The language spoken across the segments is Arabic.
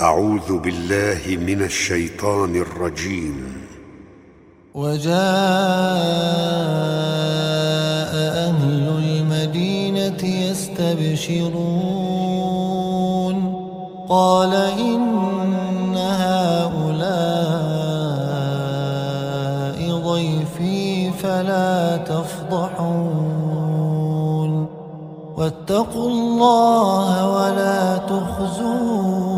أعوذ بالله من الشيطان الرجيم. وجاء أهل المدينة يستبشرون. قال إن هؤلاء ضيفي فلا تفضحون. واتقوا الله ولا تخزون.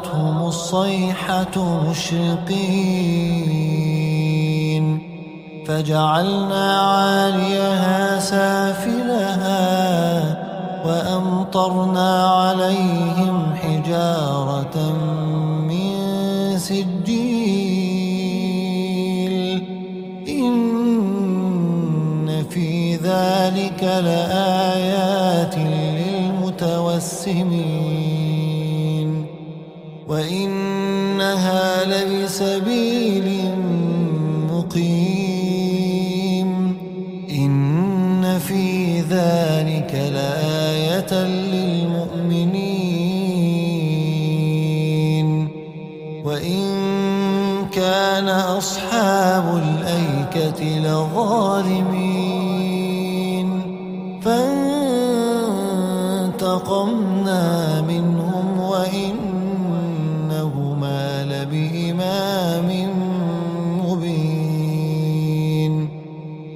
الصيحة مشرقين فجعلنا عاليها سافلها وأمطرنا عليهم حجارة من سجيل إن في ذلك لآيات للمتوسمين وإنها لبسبيل مقيم. إن في ذلك لآية للمؤمنين. وإن كان أصحاب الأيكة لظالمين. فانتقمنا منهم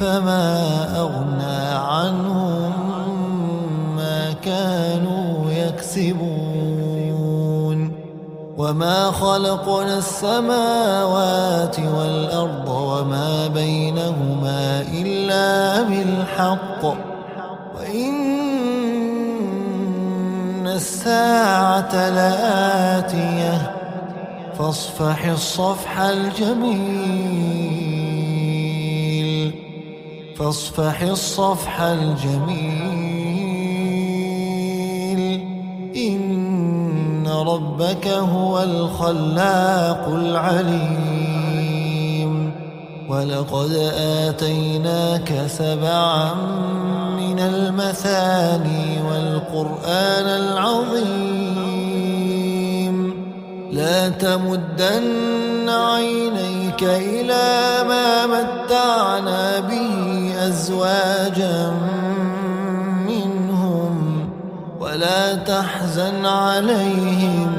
فما أغنى عنهم ما كانوا يكسبون وما خلقنا السماوات والأرض وما بينهما إلا بالحق وإن الساعة لآتية فاصفح الصفح الجميل فاصفح الصفح الجميل. إن ربك هو الخلاق العليم. ولقد آتيناك سبعا من المثاني والقرآن العظيم. لا تمدن عينيك إلى ما متعنا به. أزواجا منهم ولا تحزن عليهم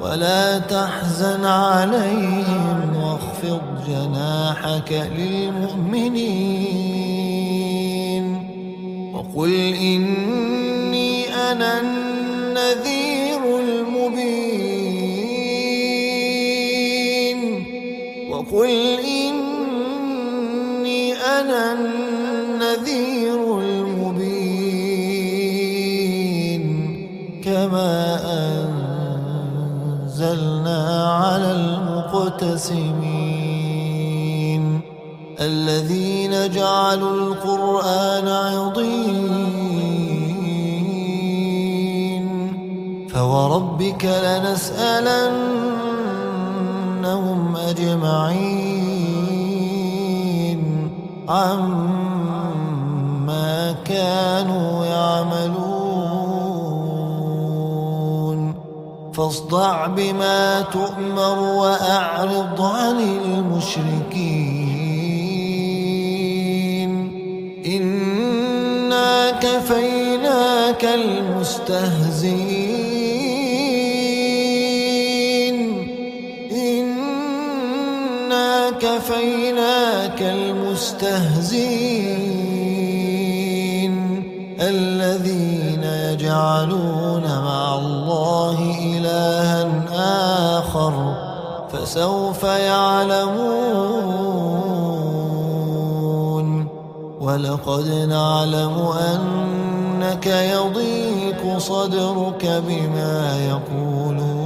ولا تحزن عليهم واخفض جناحك للمؤمنين وقل إني أنا النذير المبين وقل إني أنا النذير المبين كما أنزلنا على المقتسمين الذين جعلوا القرآن عضين فوربك لنسألنهم أجمعين عما كانوا يعملون. فاصدع بما تؤمر وأعرض عن المشركين. إنا كفيناك المستهزئين. المستهزئين الذين يجعلون مع الله إلها آخر فسوف يعلمون ولقد نعلم أنك يضيق صدرك بما يقولون